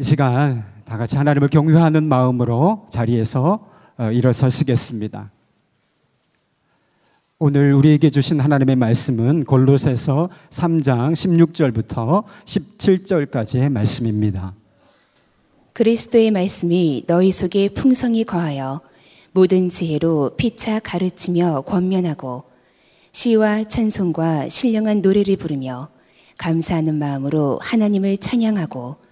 이 시간 다 같이 하나님을 경외하는 마음으로 자리에서 어, 일어서시겠습니다. 오늘 우리에게 주신 하나님의 말씀은 골로새서 3장 16절부터 17절까지의 말씀입니다. 그리스도의 말씀이 너희 속에 풍성히 거하여 모든 지혜로 피차 가르치며 권면하고 시와 찬송과 신령한 노래를 부르며 감사하는 마음으로 하나님을 찬양하고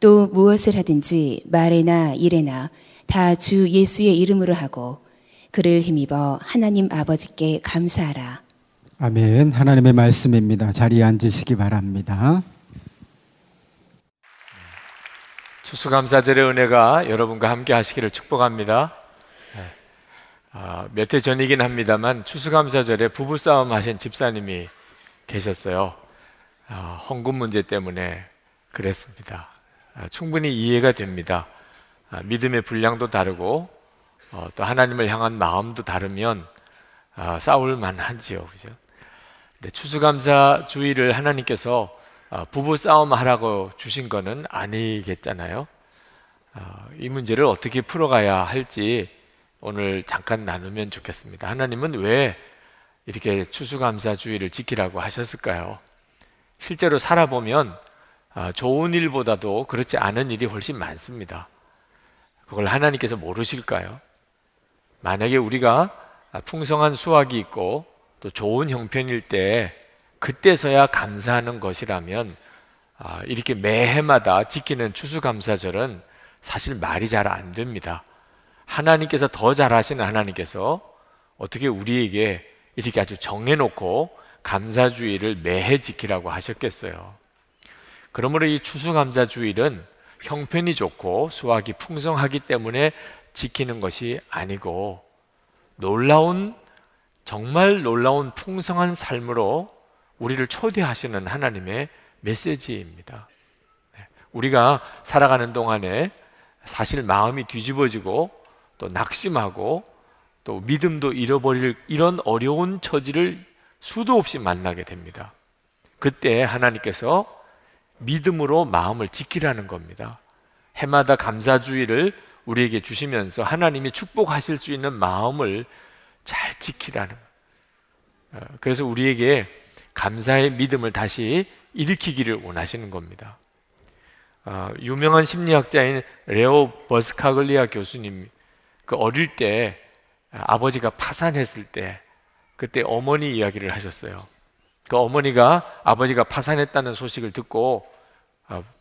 또 무엇을 하든지 말에나 일에나 다 주 예수의 이름으로 하고 그를 힘입어 하나님 아버지께 감사하라. 아멘. 하나님의 말씀입니다. 자리에 앉으시기 바랍니다. 추수감사절의 은혜가 여러분과 함께 하시기를 축복합니다. 네. 아, 몇해 전이긴 합니다만 추수감사절에 부부싸움 하신 집사님이 계셨어요. 아, 헌금 문제 때문에 그랬습니다. 아, 충분히 이해가 됩니다. 아, 믿음의 분량도 다르고 어, 또 하나님을 향한 마음도 다르면 아, 싸울 만하지요, 그죠? 추수감사 주의를 하나님께서 아, 부부 싸움 하라고 주신 거는 아니겠잖아요. 아, 이 문제를 어떻게 풀어가야 할지 오늘 잠깐 나누면 좋겠습니다. 하나님은 왜 이렇게 추수감사 주의를 지키라고 하셨을까요? 실제로 살아보면 아, 좋은 일보다도 그렇지 않은 일이 훨씬 많습니다. 그걸 하나님께서 모르실까요? 만약에 우리가 풍성한 수확이 있고 또 좋은 형편일 때 그때서야 감사하는 것이라면 아, 이렇게 매해마다 지키는 추수감사절은 사실 말이 잘 안 됩니다. 하나님께서 더 잘하시는 하나님께서 어떻게 우리에게 이렇게 아주 정해놓고 감사주의를 매해 지키라고 하셨겠어요. 그러므로 이 추수감사주일은 형편이 좋고 수확이 풍성하기 때문에 지키는 것이 아니고 놀라운 정말 놀라운 풍성한 삶으로 우리를 초대하시는 하나님의 메시지입니다. 네. 우리가 살아가는 동안에 사실 마음이 뒤집어지고 또 낙심하고 또 믿음도 잃어버릴 이런 어려운 처지를 수도 없이 만나게 됩니다. 그때 하나님께서 믿음으로 마음을 지키라는 겁니다. 해마다 감사주의를 우리에게 주시면서 하나님이 축복하실 수 있는 마음을 잘 지키라는. 어, 그래서 우리에게 감사의 믿음을 다시 일으키기를 원하시는 겁니다. 어, 유명한 심리학자인 레오 버스카글리아 교수님, 그 어릴 때 아버지가 파산했을 때 그때 어머니 이야기를 하셨어요. 그 어머니가 아버지가 파산했다는 소식을 듣고 어,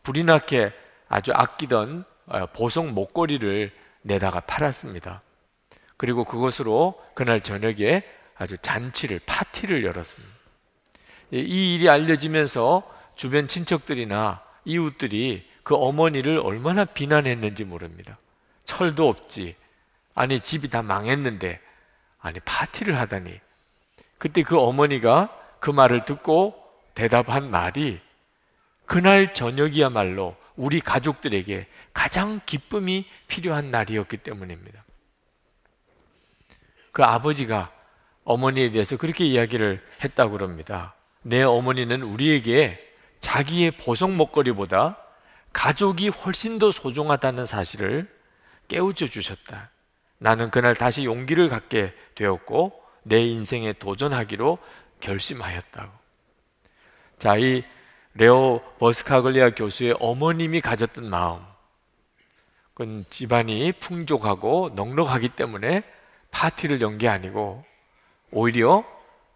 불이 나게 아주 아끼던 어, 보석 목걸이를 내다가 팔았습니다. 그리고 그것으로 그날 저녁에 아주 잔치를 파티를 열었습니다. 이 일이 알려지면서 주변 친척들이나 이웃들이 그 어머니를 얼마나 비난했는지 모릅니다. 철도 없지. 아니 집이 다 망했는데 아니 파티를 하다니. 그때 그 어머니가 그 말을 듣고 대답한 말이 그날 저녁이야말로 우리 가족들에게 가장 기쁨이 필요한 날이었기 때문입니다. 그 아버지가 어머니에 대해서 그렇게 이야기를 했다고 그럽니다. 내 어머니는 우리에게 자기의 보석 목걸이보다 가족이 훨씬 더 소중하다는 사실을 깨우쳐 주셨다. 나는 그날 다시 용기를 갖게 되었고 내 인생에 도전하기로 결심하였다고. 자, 이 레오 버스카글리아 교수의 어머님이 가졌던 마음. 그건 집안이 풍족하고 넉넉하기 때문에 파티를 연 게 아니고 오히려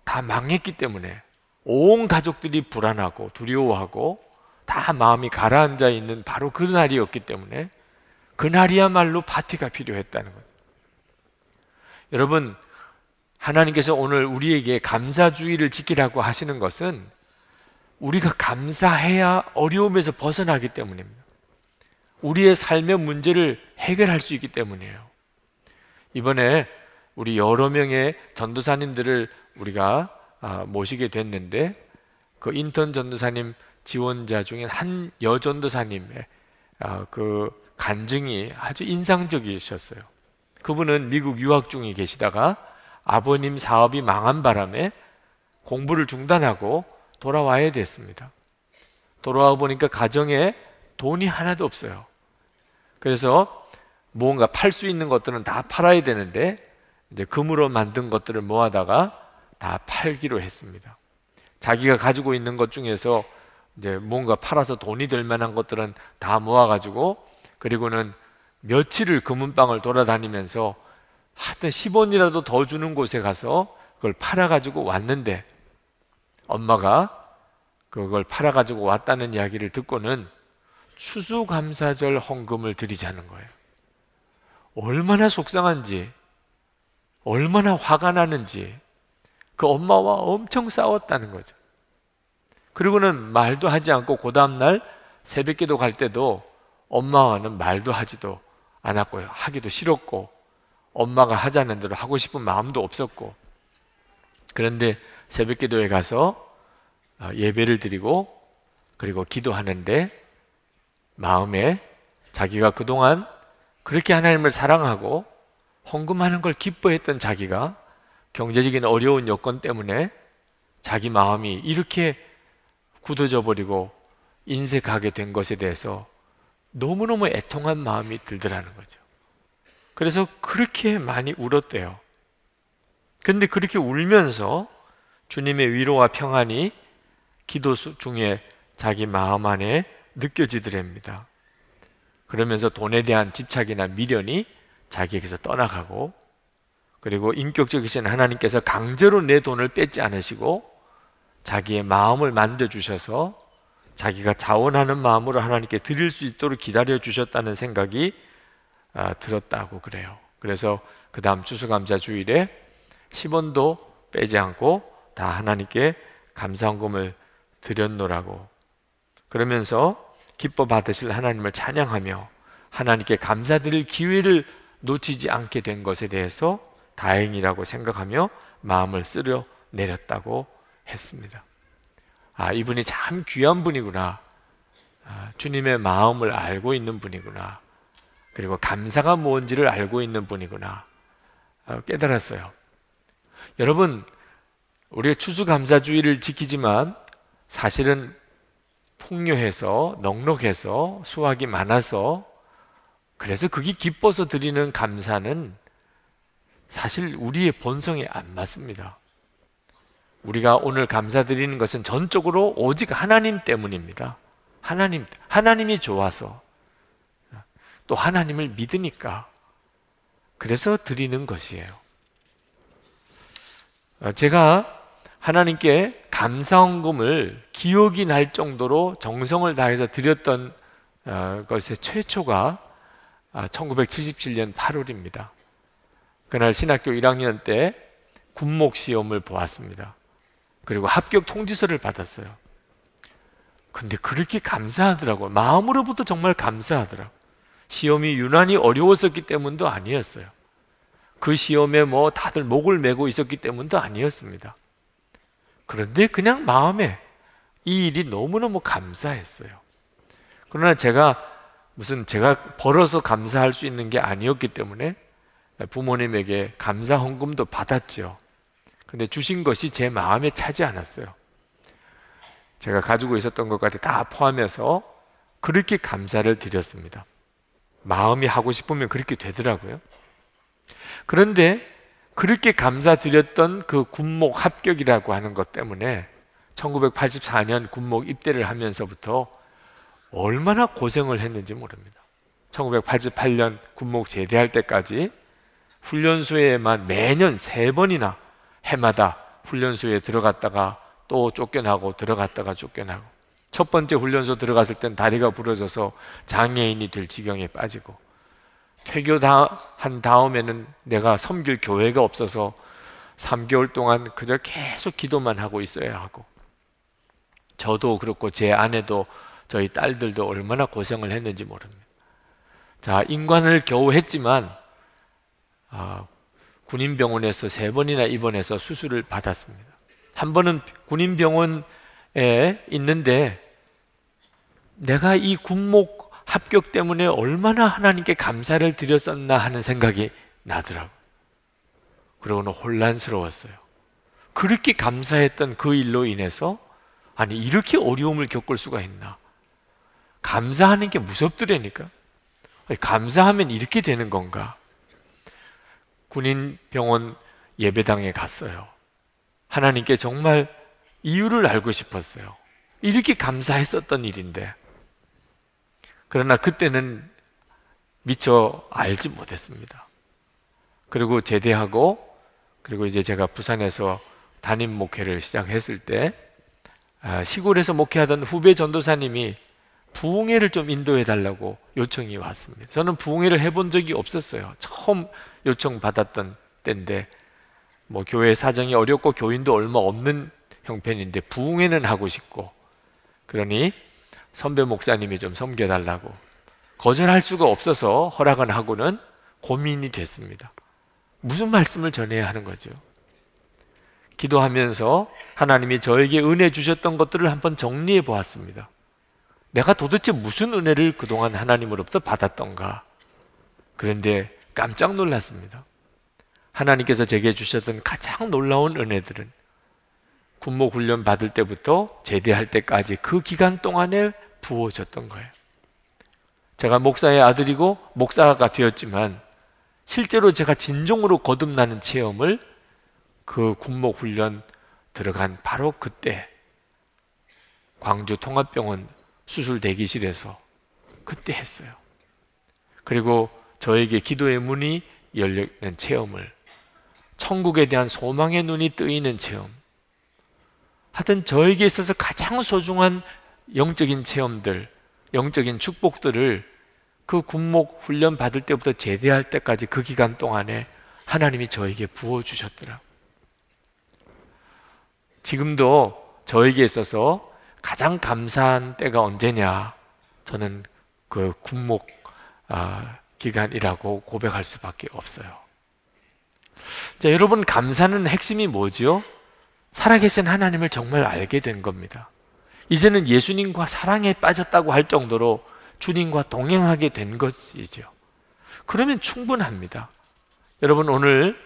다 망했기 때문에 온 가족들이 불안하고 두려워하고 다 마음이 가라앉아 있는 바로 그 날이었기 때문에 그날이야말로 파티가 필요했다는 거죠. 여러분, 하나님께서 오늘 우리에게 감사주의를 지키라고 하시는 것은 우리가 감사해야 어려움에서 벗어나기 때문입니다. 우리의 삶의 문제를 해결할 수 있기 때문이에요. 이번에 우리 여러 명의 전도사님들을 우리가 아, 모시게 됐는데 그 인턴 전도사님 지원자 중에 한 여전도사님의 아, 그 간증이 아주 인상적이셨어요. 그분은 미국 유학 중에 계시다가 아버님 사업이 망한 바람에 공부를 중단하고 돌아와야 됐습니다. 돌아와 보니까 가정에 돈이 하나도 없어요. 그래서 뭔가 팔 수 있는 것들은 다 팔아야 되는데 이제 금으로 만든 것들을 모아다가 다 팔기로 했습니다. 자기가 가지고 있는 것 중에서 이제 뭔가 팔아서 돈이 될 만한 것들은 다 모아가지고 그리고는 며칠을 금은방을 돌아다니면서 하여튼 10원이라도 더 주는 곳에 가서 그걸 팔아가지고 왔는데 엄마가 그걸 팔아 가지고 왔다는 이야기를 듣고는 추수감사절 헌금을 드리자는 거예요. 얼마나 속상한지, 얼마나 화가 나는지 그 엄마와 엄청 싸웠다는 거죠. 그리고는 말도 하지 않고 그 다음날 새벽기도 갈 때도 엄마와는 말도 하지도 않았고요. 하기도 싫었고 엄마가 하자는 대로 하고 싶은 마음도 없었고 그런데 새벽 기도에 가서 어, 예배를 드리고 그리고 기도하는데 마음에 자기가 그동안 그렇게 하나님을 사랑하고 헌금하는 걸 기뻐했던 자기가 경제적인 어려운 여건 때문에 자기 마음이 이렇게 굳어져 버리고 인색하게 된 것에 대해서 너무너무 애통한 마음이 들더라는 거죠. 그래서 그렇게 많이 울었대요. 근데 그렇게 울면서 주님의 위로와 평안이 기도 중에 자기 마음 안에 느껴지더랍니다. 그러면서 돈에 대한 집착이나 미련이 자기에게서 떠나가고 그리고 인격적이신 하나님께서 강제로 내 돈을 뺏지 않으시고 자기의 마음을 만져 주셔서 자기가 자원하는 마음으로 하나님께 드릴 수 있도록 기다려 주셨다는 생각이 아, 들었다고 그래요. 그래서 그 다음 추수감사 주일에 10원도 빼지 않고 다 하나님께 감사헌금을 드렸노라고 그러면서 기뻐 받으실 하나님을 찬양하며 하나님께 감사드릴 기회를 놓치지 않게 된 것에 대해서 다행이라고 생각하며 마음을 쓸어 내렸다고 했습니다. 아, 이분이 참 귀한 분이구나. 아, 주님의 마음을 알고 있는 분이구나. 그리고 감사가 무엇인지를 알고 있는 분이구나. 아, 깨달았어요. 여러분, 우리가 추수감사주의를 지키지만 사실은 풍요해서 넉넉해서 수확이 많아서 그래서 그게 기뻐서 드리는 감사는 사실 우리의 본성에 안 맞습니다. 우리가 오늘 감사드리는 것은 전적으로 오직 하나님 때문입니다. 하나님, 하나님이 좋아서 또 하나님을 믿으니까 그래서 드리는 것이에요. 제가 하나님께 감사헌금을 기억이 날 정도로 정성을 다해서 드렸던 어, 것의 최초가 1977년 아, 8월입니다. 그날 신학교 1학년 때 군목 시험을 보았습니다. 그리고 합격 통지서를 받았어요. 근데 그렇게 감사하더라고요. 마음으로부터 정말 감사하더라고요. 시험이 유난히 어려웠었기 때문도 아니었어요. 그 시험에 뭐 다들 목을 메고 있었기 때문도 아니었습니다. 그런데 그냥 마음에 이 일이 너무너무 감사했어요. 그러나 제가 무슨 제가 벌어서 감사할 수 있는 게 아니었기 때문에 부모님에게 감사 헌금도 받았죠. 근데 주신 것이 제 마음에 차지 않았어요. 제가 가지고 있었던 것까지 다 포함해서 그렇게 감사를 드렸습니다. 마음이 하고 싶으면 그렇게 되더라고요. 그런데 그렇게 감사드렸던 그 군목 합격이라고 하는 것 때문에 1984년 군목 입대를 하면서부터 얼마나 고생을 했는지 모릅니다. 1988년 군목 제대할 때까지 훈련소에만 매년 세 번이나 해마다 훈련소에 들어갔다가 또 쫓겨나고 들어갔다가 쫓겨나고 첫 번째 훈련소 들어갔을 땐 다리가 부러져서 장애인이 될 지경에 빠지고 퇴교한 다음에는 내가 섬길 교회가 없어서 3개월 동안 그저 계속 기도만 하고 있어야 하고 저도 그렇고 제 아내도 저희 딸들도 얼마나 고생을 했는지 모릅니다. 자, 인관을 겨우 했지만 아, 군인병원에서 세 번이나 입원해서 수술을 받았습니다. 한 번은 군인병원에 있는데 내가 이 군목 합격 때문에 얼마나 하나님께 감사를 드렸었나 하는 생각이 나더라고. 그러고는 혼란스러웠어요. 그렇게 감사했던 그 일로 인해서 아니 이렇게 어려움을 겪을 수가 있나? 감사하는 게 무섭더라니까. 감사하면 이렇게 되는 건가? 군인 병원 예배당에 갔어요. 하나님께 정말 이유를 알고 싶었어요. 이렇게 감사했었던 일인데. 그러나 그때는 미처 알지 못했습니다. 그리고 제대하고 그리고 이제 제가 부산에서 담임 목회를 시작했을 때 아, 시골에서 목회하던 후배 전도사님이 부흥회를 좀 인도해 달라고 요청이 왔습니다. 저는 부흥회를 해본 적이 없었어요. 처음 요청 받았던 때인데 뭐 교회 사정이 어렵고 교인도 얼마 없는 형편인데 부흥회는 하고 싶고 그러니 선배 목사님이 좀 섬겨달라고 거절할 수가 없어서 허락은 하고는 고민이 됐습니다. 무슨 말씀을 전해야 하는 거죠? 기도하면서 하나님이 저에게 은혜 주셨던 것들을 한번 정리해 보았습니다. 내가 도대체 무슨 은혜를 그동안 하나님으로부터 받았던가? 그런데 깜짝 놀랐습니다. 하나님께서 제게 주셨던 가장 놀라운 은혜들은 군목 훈련 받을 때부터 제대할 때까지 그 기간 동안에 부어졌던 거예요. 제가 목사의 아들이고 목사가 되었지만 실제로 제가 진정으로 거듭나는 체험을 그 군목 훈련 들어간 바로 그때 광주 통합병원 수술 대기실에서 그때 했어요. 그리고 저에게 기도의 문이 열리는 체험을 천국에 대한 소망의 눈이 뜨이는 체험. 하여튼 저에게 있어서 가장 소중한 영적인 체험들, 영적인 축복들을 그 군목 훈련 받을 때부터 제대할 때까지 그 기간 동안에 하나님이 저에게 부어주셨더라. 지금도 저에게 있어서 가장 감사한 때가 언제냐? 저는 그 군목 아, 기간이라고 고백할 수밖에 없어요. 자, 여러분 감사는 핵심이 뭐지요? 살아계신 하나님을 정말 알게 된 겁니다. 이제는 예수님과 사랑에 빠졌다고 할 정도로 주님과 동행하게 된 것이죠. 그러면 충분합니다. 여러분 오늘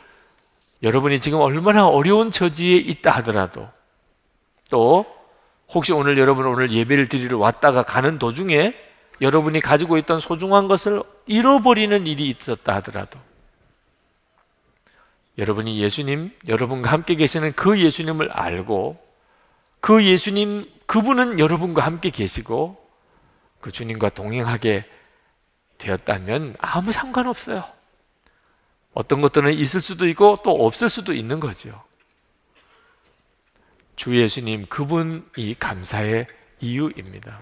여러분이 지금 얼마나 어려운 처지에 있다 하더라도 또 혹시 오늘 여러분 오늘 예배를 드리러 왔다가 가는 도중에 여러분이 가지고 있던 소중한 것을 잃어버리는 일이 있었다 하더라도 여러분이 예수님, 여러분과 함께 계시는 그 예수님을 알고 그 예수님, 그분은 여러분과 함께 계시고 그 주님과 동행하게 되었다면 아무 상관없어요. 어떤 것들은 있을 수도 있고 또 없을 수도 있는 거죠. 주 예수님 그분이 감사의 이유입니다.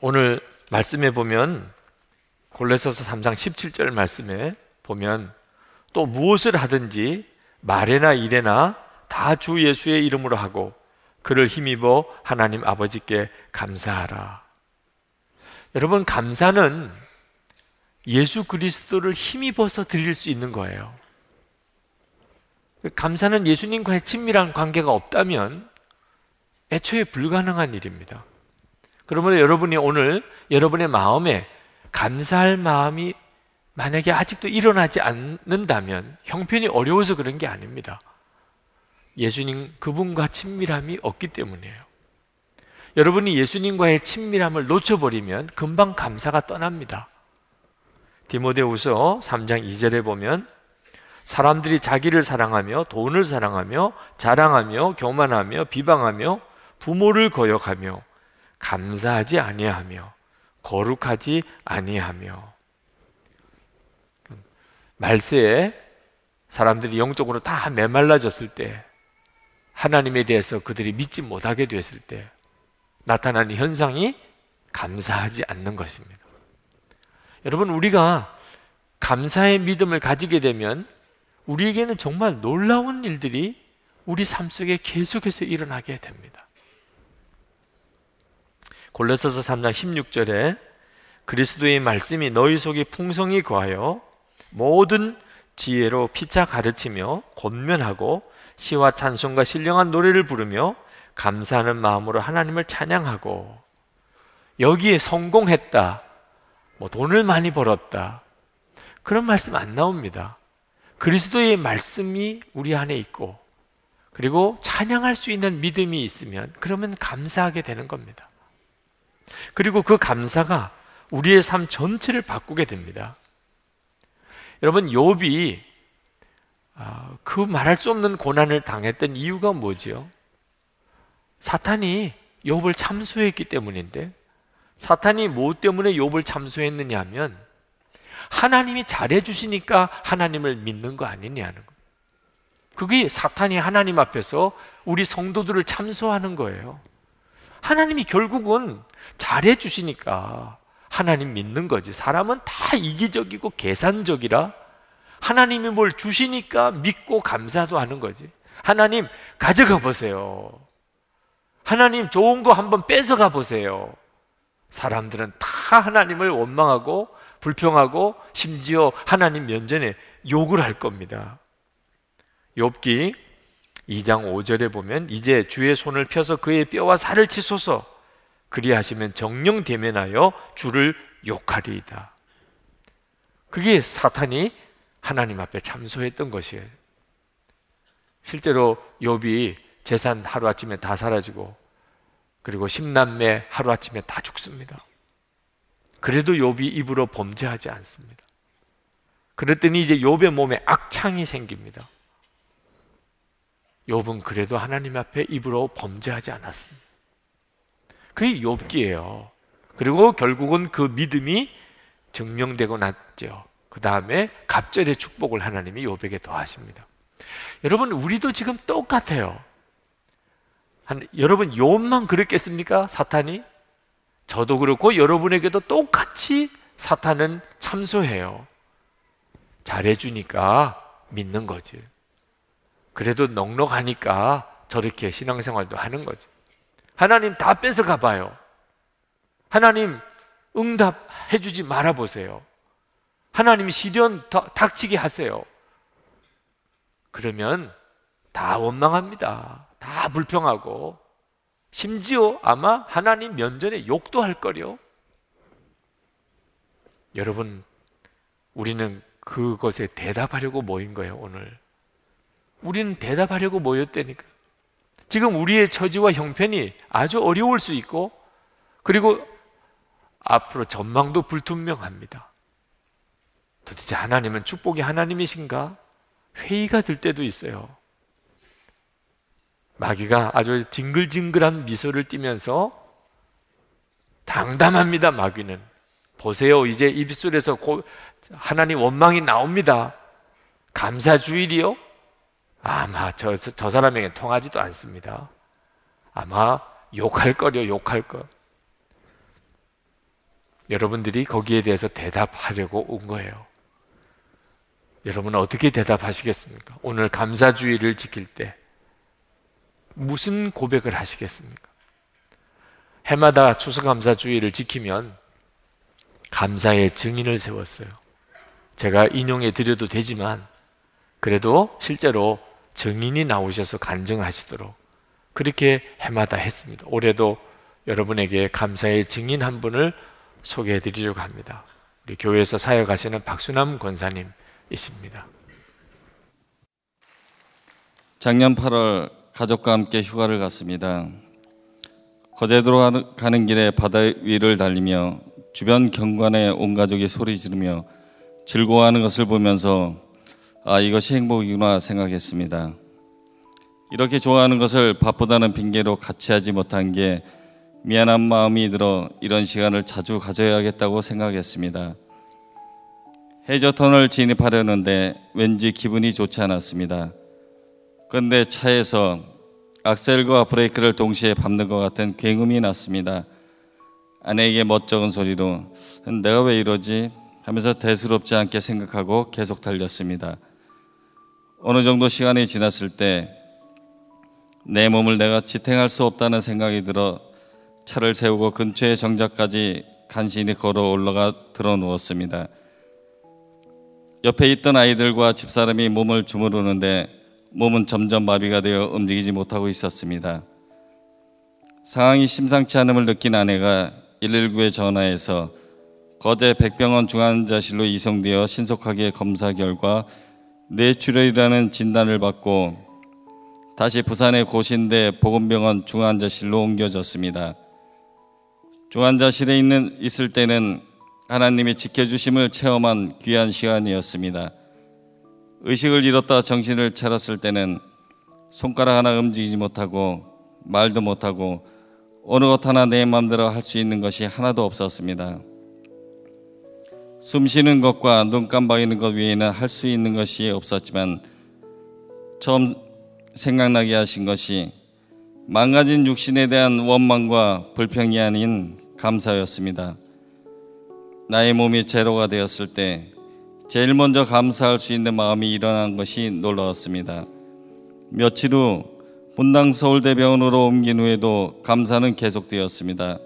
오늘 말씀에 보면 골로새서 3장 17절 말씀에 보면 또 무엇을 하든지 말에나 일에나 다 주 예수의 이름으로 하고 그를 힘입어 하나님 아버지께 감사하라. 여러분 감사는 예수 그리스도를 힘입어서 드릴 수 있는 거예요. 감사는 예수님과의 친밀한 관계가 없다면 애초에 불가능한 일입니다. 그러면 여러분이 오늘 여러분의 마음에 감사할 마음이 만약에 아직도 일어나지 않는다면 형편이 어려워서 그런 게 아닙니다. 예수님 그분과 친밀함이 없기 때문이에요. 여러분이 예수님과의 친밀함을 놓쳐버리면 금방 감사가 떠납니다. 디모데후서 3장 2절에 보면 사람들이 자기를 사랑하며 돈을 사랑하며 자랑하며 교만하며 비방하며 부모를 거역하며 감사하지 아니하며 거룩하지 아니하며 말세에 사람들이 영적으로 다 메말라졌을 때 하나님에 대해서 그들이 믿지 못하게 됐을 때 나타나는 현상이 감사하지 않는 것입니다. 여러분 우리가 감사의 믿음을 가지게 되면 우리에게는 정말 놀라운 일들이 우리 삶 속에 계속해서 일어나게 됩니다. 골로새서 3장 16절에 그리스도의 말씀이 너희 속에 풍성히 거하여 모든 지혜로 피차 가르치며 권면하고 시와 찬송과 신령한 노래를 부르며 감사하는 마음으로 하나님을 찬양하고 여기에 성공했다. 뭐 돈을 많이 벌었다. 그런 말씀 안 나옵니다. 그리스도의 말씀이 우리 안에 있고 그리고 찬양할 수 있는 믿음이 있으면 그러면 감사하게 되는 겁니다. 그리고 그 감사가 우리의 삶 전체를 바꾸게 됩니다. 여러분 욥이 아, 그 말할 수 없는 고난을 당했던 이유가 뭐지요? 사탄이 욥을 참소했기 때문인데 사탄이 뭐 때문에 욥을 참소했느냐 하면 하나님이 잘해 주시니까 하나님을 믿는 거 아니냐는 거. 그게 사탄이 하나님 앞에서 우리 성도들을 참소하는 거예요. 하나님이 결국은 잘해 주시니까 하나님 믿는 거지. 사람은 다 이기적이고 계산적이라 하나님이 뭘 주시니까 믿고 감사도 하는 거지. 하나님 가져가 보세요. 하나님 좋은 거 한번 뺏어가 보세요. 사람들은 다 하나님을 원망하고 불평하고 심지어 하나님 면전에 욕을 할 겁니다. 욥기 2장 5절에 보면 이제 주의 손을 펴서 그의 뼈와 살을 치소서 그리하시면 정령 대면하여 주를 욕하리이다. 그게 사탄이 하나님 앞에 참소했던 것이에요. 실제로 욥이 재산 하루아침에 다 사라지고 그리고 십남매 하루아침에 다 죽습니다. 그래도 욥이 입으로 범죄하지 않습니다. 그랬더니 이제 욥의 몸에 악창이 생깁니다. 욥은 그래도 하나님 앞에 입으로 범죄하지 않았습니다. 그게 욥기예요. 그리고 결국은 그 믿음이 증명되고 났죠. 그 다음에 갑절의 축복을 하나님이 욥에게 더하십니다. 여러분 우리도 지금 똑같아요. 한, 여러분 욥만 그랬겠습니까? 사탄이? 저도 그렇고 여러분에게도 똑같이 사탄은 참소해요. 잘해주니까 믿는 거지. 그래도 넉넉하니까 저렇게 신앙생활도 하는 거지. 하나님 다 뺏어가 봐요. 하나님 응답해 주지 말아 보세요. 하나님 시련 닥치게 하세요. 그러면 다 원망합니다. 다 불평하고 심지어 아마 하나님 면전에 욕도 할 거려. 여러분, 우리는 그것에 대답하려고 모인 거예요, 오늘. 우리는 대답하려고 모였다니까. 지금 우리의 처지와 형편이 아주 어려울 수 있고, 그리고 앞으로 전망도 불투명합니다. 도대체 하나님은 축복이 하나님이신가? 회의가 들 때도 있어요. 마귀가 아주 징글징글한 미소를 띠면서 당담합니다, 마귀는. 보세요, 이제 입술에서 하나님 원망이 나옵니다. 감사주일이요? 아마 저, 저 사람에게 통하지도 않습니다. 아마 욕할 거려, 욕할 거. 여러분들이 거기에 대해서 대답하려고 온 거예요. 여러분은 어떻게 대답하시겠습니까? 오늘 감사주의를 지킬 때 무슨 고백을 하시겠습니까? 해마다 추수감사주의를 지키면 감사의 증인을 세웠어요. 제가 인용해 드려도 되지만 그래도 실제로 증인이 나오셔서 간증하시도록 그렇게 해마다 했습니다. 올해도 여러분에게 감사의 증인 한 분을 소개해 드리려고 합니다. 우리 교회에서 사역하시는 박순남 권사님이십니다. 작년 8월 가족과 함께 휴가를 갔습니다. 거제도로 가는 길에 바다 위를 달리며 주변 경관에 온 가족이 소리 지르며 즐거워하는 것을 보면서 아, 이것이 행복이구나 생각했습니다. 이렇게 좋아하는 것을 바쁘다는 핑계로 같이 하지 못한 게 미안한 마음이 들어 이런 시간을 자주 가져야겠다고 생각했습니다. 해저턴을 진입하려는데 왠지 기분이 좋지 않았습니다. 그런데 차에서 악셀과 브레이크를 동시에 밟는 것 같은 굉음이 났습니다. 아내에게 멋쩍은 소리로 내가 왜 이러지? 하면서 대수롭지 않게 생각하고 계속 달렸습니다. 어느 정도 시간이 지났을 때 내 몸을 내가 지탱할 수 없다는 생각이 들어 차를 세우고 근처의 정자까지 간신히 걸어 올라가 들어 누웠습니다. 옆에 있던 아이들과 집사람이 몸을 주무르는데 몸은 점점 마비가 되어 움직이지 못하고 있었습니다. 상황이 심상치 않음을 느낀 아내가 119에 전화해서 거제 백병원 중환자실로 이송되어 신속하게 검사 결과 뇌출혈이라는 진단을 받고 다시 부산의 고신대 보건병원 중환자실로 옮겨졌습니다. 중환자실에 있는 있을 때는 하나님이 지켜주심을 체험한 귀한 시간이었습니다. 의식을 잃었다 정신을 차렸을 때는 손가락 하나 움직이지 못하고 말도 못하고 어느 것 하나 내 마음대로 할 수 있는 것이 하나도 없었습니다. 숨 쉬는 것과 눈 깜박이는 것 외에는 할 수 있는 것이 없었지만 처음 생각나게 하신 것이 망가진 육신에 대한 원망과 불평이 아닌 감사였습니다. 나의 몸이 제로가 되었을 때 제일 먼저 감사할 수 있는 마음이 일어난 것이 놀라웠습니다. 며칠 후 분당 서울대병원으로 옮긴 후에도 감사는 계속되었습니다.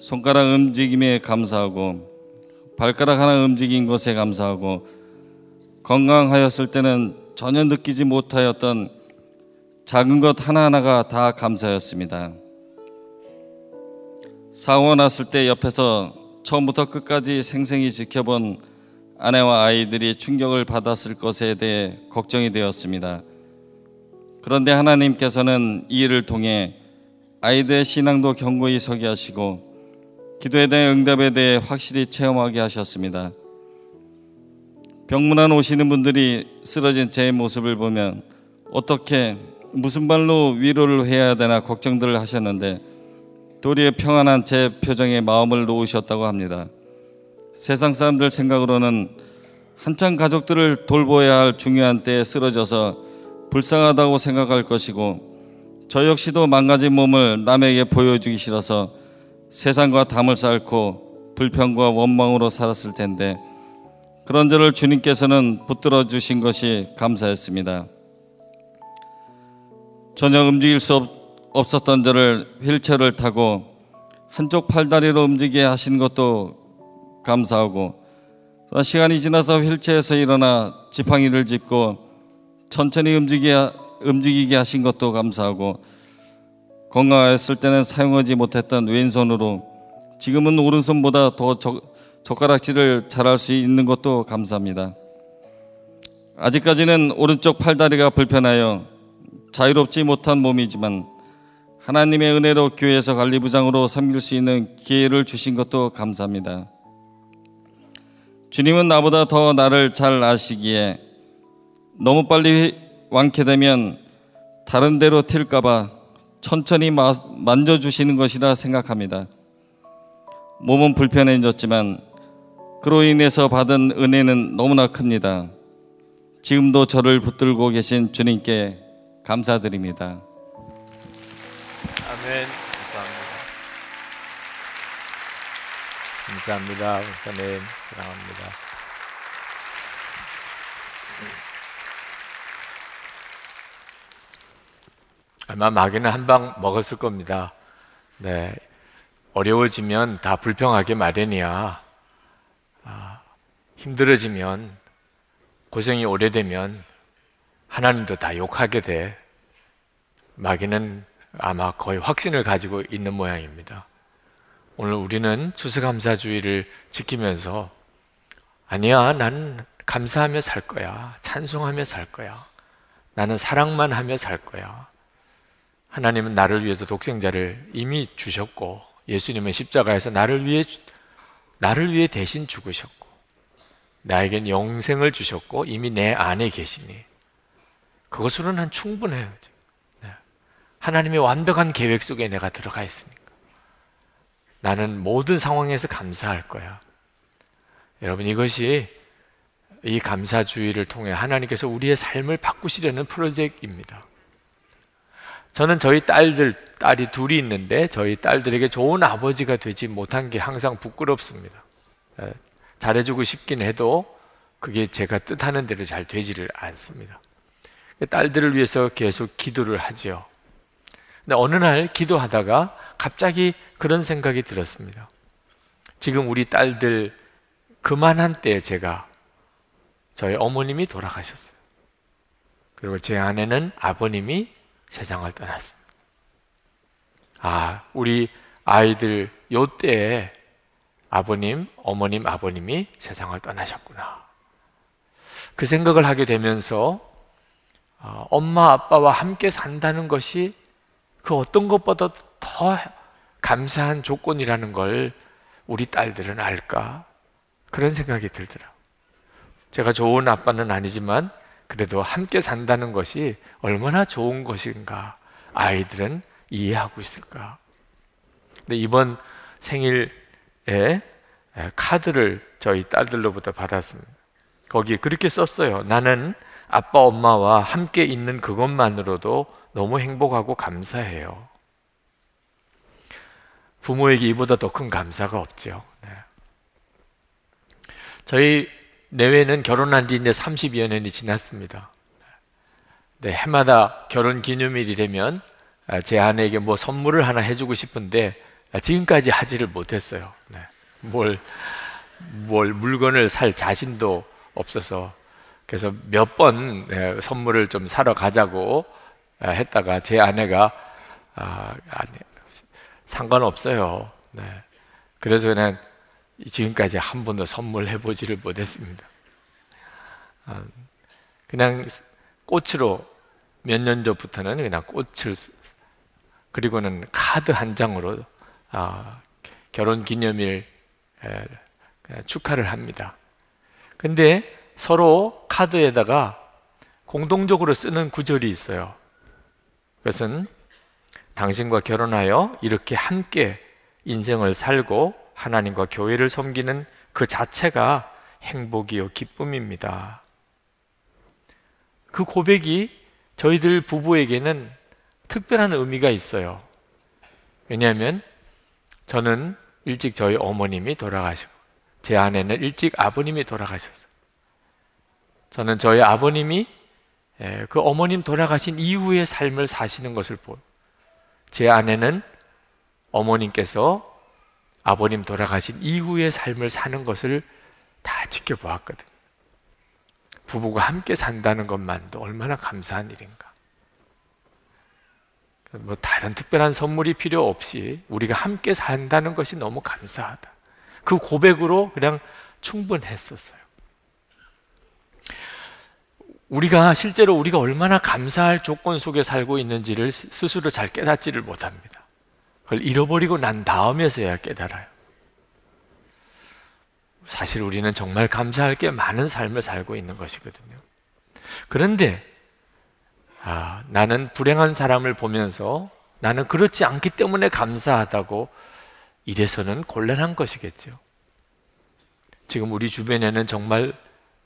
손가락 움직임에 감사하고 발가락 하나 움직인 것에 감사하고 건강하였을 때는 전혀 느끼지 못하였던 작은 것 하나하나가 다 감사였습니다. 사고 났을 때 옆에서 처음부터 끝까지 생생히 지켜본 아내와 아이들이 충격을 받았을 것에 대해 걱정이 되었습니다. 그런데 하나님께서는 이 일을 통해 아이들의 신앙도 견고히 서게 하시고 기도에 대한 응답에 대해 확실히 체험하게 하셨습니다. 병문안 오시는 분들이 쓰러진 제 모습을 보면 어떻게 무슨 말로 위로를 해야 되나 걱정들을 하셨는데 도리어 평안한 제 표정에 마음을 놓으셨다고 합니다. 세상 사람들 생각으로는 한창 가족들을 돌보아야 할 중요한 때에 쓰러져서 불쌍하다고 생각할 것이고 저 역시도 망가진 몸을 남에게 보여주기 싫어서 세상과 담을 쌓고 불평과 원망으로 살았을 텐데 그런 저를 주님께서는 붙들어 주신 것이 감사했습니다. 전혀 움직일 수 없었던 저를 휠체어를 타고 한쪽 팔다리로 움직이게 하신 것도 감사하고 시간이 지나서 휠체어에서 일어나 지팡이를 짚고 천천히 움직이게, 하신 것도 감사하고 건강했을 때는 사용하지 못했던 왼손으로 지금은 오른손보다 더 젓 가락질을 잘할 수 있는 것도 감사합니다. 아직까지는 오른쪽 팔다리가 불편하여 자유롭지 못한 몸이지만 하나님의 은혜로 교회에서 관리부장으로 섬길 수 있는 기회를 주신 것도 감사합니다. 주님은 나보다 더 나를 잘 아시기에 너무 빨리 완쾌되면 다른 데로 튈까봐 천천히 만져주시는 것이라 생각합니다. 몸은 불편해졌지만 그로 인해서 받은 은혜는 너무나 큽니다. 지금도 저를 붙들고 계신 주님께 감사드립니다. 아멘. 감사합니다. 감사합니다. 목사님 사랑합니다. 아마 마귀는 한 방 먹었을 겁니다. 네. 어려워지면 다 불평하게 마련이야. 아, 힘들어지면, 고생이 오래되면 하나님도 다 욕하게 돼. 마귀는 아마 거의 확신을 가지고 있는 모양입니다. 오늘 우리는 추수감사주의를 지키면서 아니야, 난 감사하며 살 거야. 찬송하며 살 거야. 나는 사랑만 하며 살 거야. 하나님은 나를 위해서 독생자를 이미 주셨고 예수님은 십자가에서 나를 위해 나를 위해 대신 죽으셨고 나에겐 영생을 주셨고 이미 내 안에 계시니 그것으로는 난 충분해요. 네. 하나님의 완벽한 계획 속에 내가 들어가 있으니까 나는 모든 상황에서 감사할 거야. 여러분 이것이 이 감사주의를 통해 하나님께서 우리의 삶을 바꾸시려는 프로젝트입니다. 저는 저희 딸들, 딸이 둘이 있는데 저희 딸들에게 좋은 아버지가 되지 못한 게 항상 부끄럽습니다. 잘해주고 싶긴 해도 그게 제가 뜻하는 대로 잘 되지를 않습니다. 딸들을 위해서 계속 기도를 하지요. 근데 어느 날 기도하다가 갑자기 그런 생각이 들었습니다. 지금 우리 딸들 그만한 때에 제가 저희 어머님이 돌아가셨어요. 그리고 제 아내는 아버님이 세상을 떠났습니다. 아, 우리 아이들 요 때에 아버님, 어머님, 아버님이 세상을 떠나셨구나. 그 생각을 하게 되면서 어, 엄마 아빠와 함께 산다는 것이 그 어떤 것보다 더 감사한 조건이라는 걸 우리 딸들은 알까? 그런 생각이 들더라. 제가 좋은 아빠는 아니지만 그래도 함께 산다는 것이 얼마나 좋은 것인가 아이들은 이해하고 있을까? 근데 이번 생일에 카드를 저희 딸들로부터 받았습니다. 거기에 그렇게 썼어요. 나는 아빠, 엄마와 함께 있는 그것만으로도 너무 행복하고 감사해요. 부모에게 이보다 더 큰 감사가 없죠. 네. 저희 내외는 결혼한 지 이제 30여 년이 지났습니다. 네, 해마다 결혼 기념일이 되면 아, 제 아내에게 뭐 선물을 하나 해주고 싶은데 아, 지금까지 하지를 못했어요. 네. 뭘, 뭘 물건을 살 자신도 없어서 그래서 몇번 네, 선물을 좀 사러 가자고 아, 했다가 제 아내가 아, 아니, 상관없어요. 네. 그래서 그냥 지금까지 한 번도 선물해 보지를 못했습니다. 아, 그냥 꽃으로 몇 년 전부터는 그냥 꽃을 그리고는 카드 한 장으로 아, 결혼 기념일 축하를 합니다. 근데 서로 카드에다가 공동적으로 쓰는 구절이 있어요. 그것은 당신과 결혼하여 이렇게 함께 인생을 살고 하나님과 교회를 섬기는 그 자체가 행복이요 기쁨입니다. 그 고백이 저희들 부부에게는 특별한 의미가 있어요. 왜냐하면 저는 일찍 저희 어머님이 돌아가시고 제 아내는 일찍 아버님이 돌아가셨어요. 저는 저희 아버님이 예, 그 어머님 돌아가신 이후의 삶을 사시는 것을 보. 제 아내는 어머님께서 아버님 돌아가신 이후의 삶을 사는 것을 다 지켜보았거든요. 부부가 함께 산다는 것만도 얼마나 감사한 일인가. 뭐 다른 특별한 선물이 필요 없이 우리가 함께 산다는 것이 너무 감사하다. 그 고백으로 그냥 충분했었어요. 우리가 실제로 우리가 얼마나 감사할 조건 속에 살고 있는지를 스스로 잘 깨닫지를 못합니다. 그걸 잃어버리고 난 다음에서야 깨달아요. 사실 우리는 정말 감사할 게 많은 삶을 살고 있는 것이거든요. 그런데 아, 나는 불행한 사람을 보면서 나는 그렇지 않기 때문에 감사하다고 이래서는 곤란한 것이겠죠. 지금 우리 주변에는 정말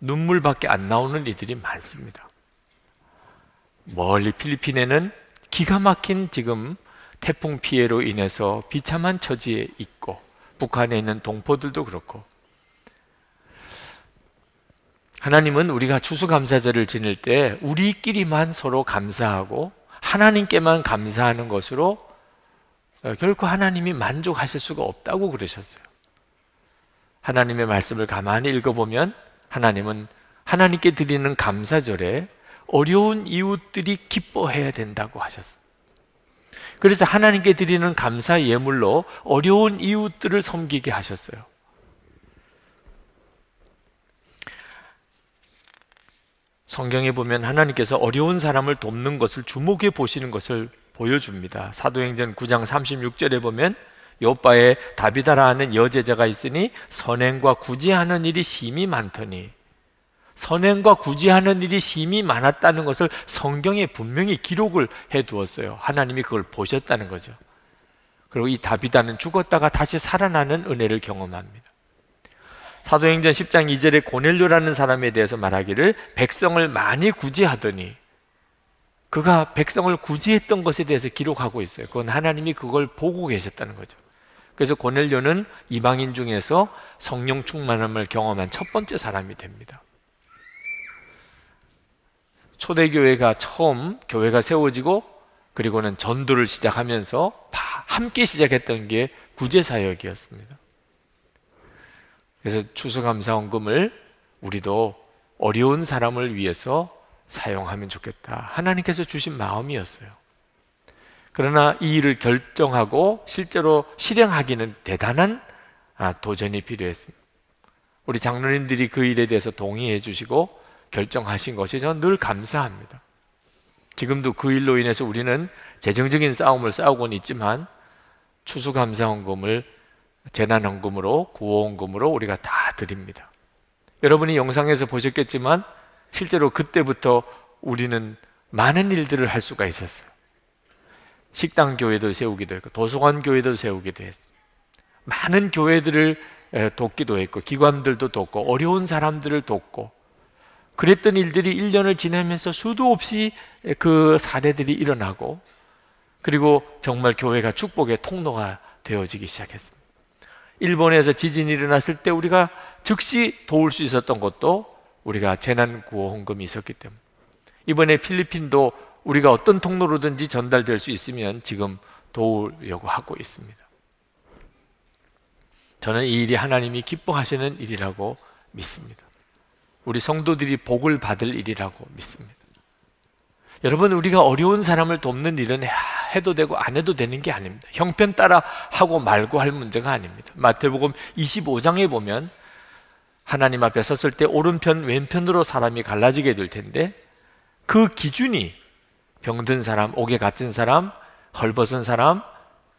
눈물밖에 안 나오는 이들이 많습니다. 멀리 필리핀에는 기가 막힌 지금 태풍 피해로 인해서 비참한 처지에 있고 북한에 있는 동포들도 그렇고 하나님은 우리가 추수감사절을 지낼 때 우리끼리만 서로 감사하고 하나님께만 감사하는 것으로 어, 결코 하나님이 만족하실 수가 없다고 그러셨어요. 하나님의 말씀을 가만히 읽어보면 하나님은 하나님께 드리는 감사절에 어려운 이웃들이 기뻐해야 된다고 하셨습니다. 그래서 하나님께 드리는 감사 예물로 어려운 이웃들을 섬기게 하셨어요. 성경에 보면 하나님께서 어려운 사람을 돕는 것을 주목해 보시는 것을 보여줍니다. 사도행전 9장 36절에 보면 요바에 다비다라 하는 여제자가 있으니 선행과 구제하는 일이 심히 많더니 선행과 구제하는 일이 심히 많았다는 것을 성경에 분명히 기록을 해 두었어요. 하나님이 그걸 보셨다는 거죠. 그리고 이 다비다는 죽었다가 다시 살아나는 은혜를 경험합니다. 사도행전 10장 2절에 고넬료라는 사람에 대해서 말하기를 백성을 많이 구제하더니 그가 백성을 구제했던 것에 대해서 기록하고 있어요. 그건 하나님이 그걸 보고 계셨다는 거죠. 그래서 고넬료는 이방인 중에서 성령 충만함을 경험한 첫 번째 사람이 됩니다. 초대교회가 처음 교회가 세워지고 그리고는 전도를 시작하면서 함께 시작했던 게 구제사역이었습니다. 그래서 추수감사원금을 우리도 어려운 사람을 위해서 사용하면 좋겠다. 하나님께서 주신 마음이었어요. 그러나 이 일을 결정하고 실제로 실행하기는 대단한 아, 도전이 필요했습니다. 우리 장로님들이 그 일에 대해서 동의해 주시고 결정하신 것이 저는 늘 감사합니다. 지금도 그 일로 인해서 우리는 재정적인 싸움을 싸우고는 있지만 추수감사헌금을 재난헌금으로 구호헌금으로 우리가 다 드립니다. 여러분이 영상에서 보셨겠지만 실제로 그때부터 우리는 많은 일들을 할 수가 있었어요. 식당 교회도 세우기도 했고 도서관 교회도 세우기도 했어요. 많은 교회들을 돕기도 했고 기관들도 돕고 어려운 사람들을 돕고 그랬던 일들이 1년을 지나면서 수도 없이 그 사례들이 일어나고 그리고 정말 교회가 축복의 통로가 되어지기 시작했습니다. 일본에서 지진이 일어났을 때 우리가 즉시 도울 수 있었던 것도 우리가 재난 구호 헌금이 있었기 때문에 이번에 필리핀도 우리가 어떤 통로로든지 전달될 수 있으면 지금 도우려고 하고 있습니다. 저는 이 일이 하나님이 기뻐하시는 일이라고 믿습니다. 우리 성도들이 복을 받을 일이라고 믿습니다. 여러분, 우리가 어려운 사람을 돕는 일은 해도 되고 안 해도 되는 게 아닙니다. 형편 따라 하고 말고 할 문제가 아닙니다. 마태복음 25장에 보면 하나님 앞에 섰을 때 오른편, 왼편으로 사람이 갈라지게 될 텐데 그 기준이 병든 사람, 옥에 갇힌 사람, 헐벗은 사람,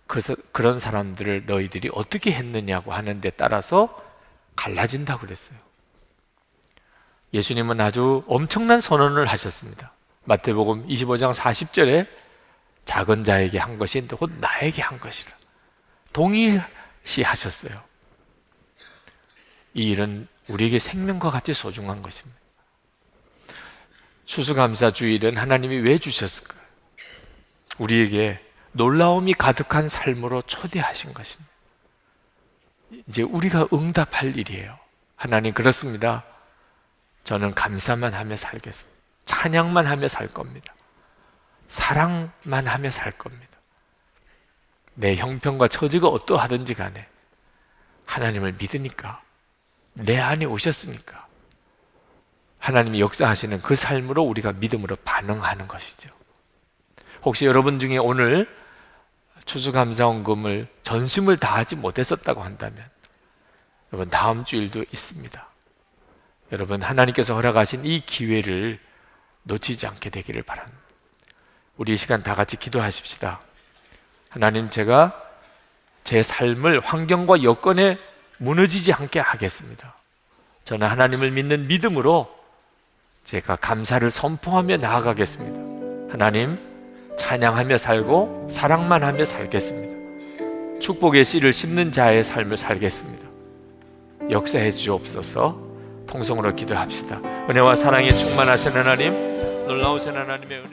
그, 그런 사람들을 너희들이 어떻게 했느냐고 하는 데 따라서 갈라진다고 그랬어요. 예수님은 아주 엄청난 선언을 하셨습니다. 마태복음 25장 40절에 작은 자에게 한 것이 곧 나에게 한 것이라. 동일시 하셨어요. 이 일은 우리에게 생명과 같이 소중한 것입니다. 수수감사 주일은 하나님이 왜 주셨을까요? 우리에게 놀라움이 가득한 삶으로 초대하신 것입니다. 이제 우리가 응답할 일이에요. 하나님 그렇습니다. 저는 감사만 하며 살겠습니다. 찬양만 하며 살 겁니다. 사랑만 하며 살 겁니다. 내 형편과 처지가 어떠하든지 간에 하나님을 믿으니까 내 안에 오셨으니까 하나님이 역사하시는 그 삶으로 우리가 믿음으로 반응하는 것이죠. 혹시 여러분 중에 오늘 추수감사원금을 전심을 다하지 못했었다고 한다면 여러분 다음 주일도 있습니다. 여러분 하나님께서 허락하신 이 기회를 놓치지 않게 되기를 바랍니다. 우리 이 시간 다 같이 기도하십시다. 하나님 제가 제 삶을 환경과 여건에 무너지지 않게 하겠습니다. 저는 하나님을 믿는 믿음으로 제가 감사를 선포하며 나아가겠습니다. 하나님 찬양하며 살고 사랑만 하며 살겠습니다. 축복의 씨를 심는 자의 삶을 살겠습니다. 역사해 주옵소서. 통성으로 기도합시다. 은혜와 사랑에 충만하신 하나님, 놀라우신 하나님의 은혜.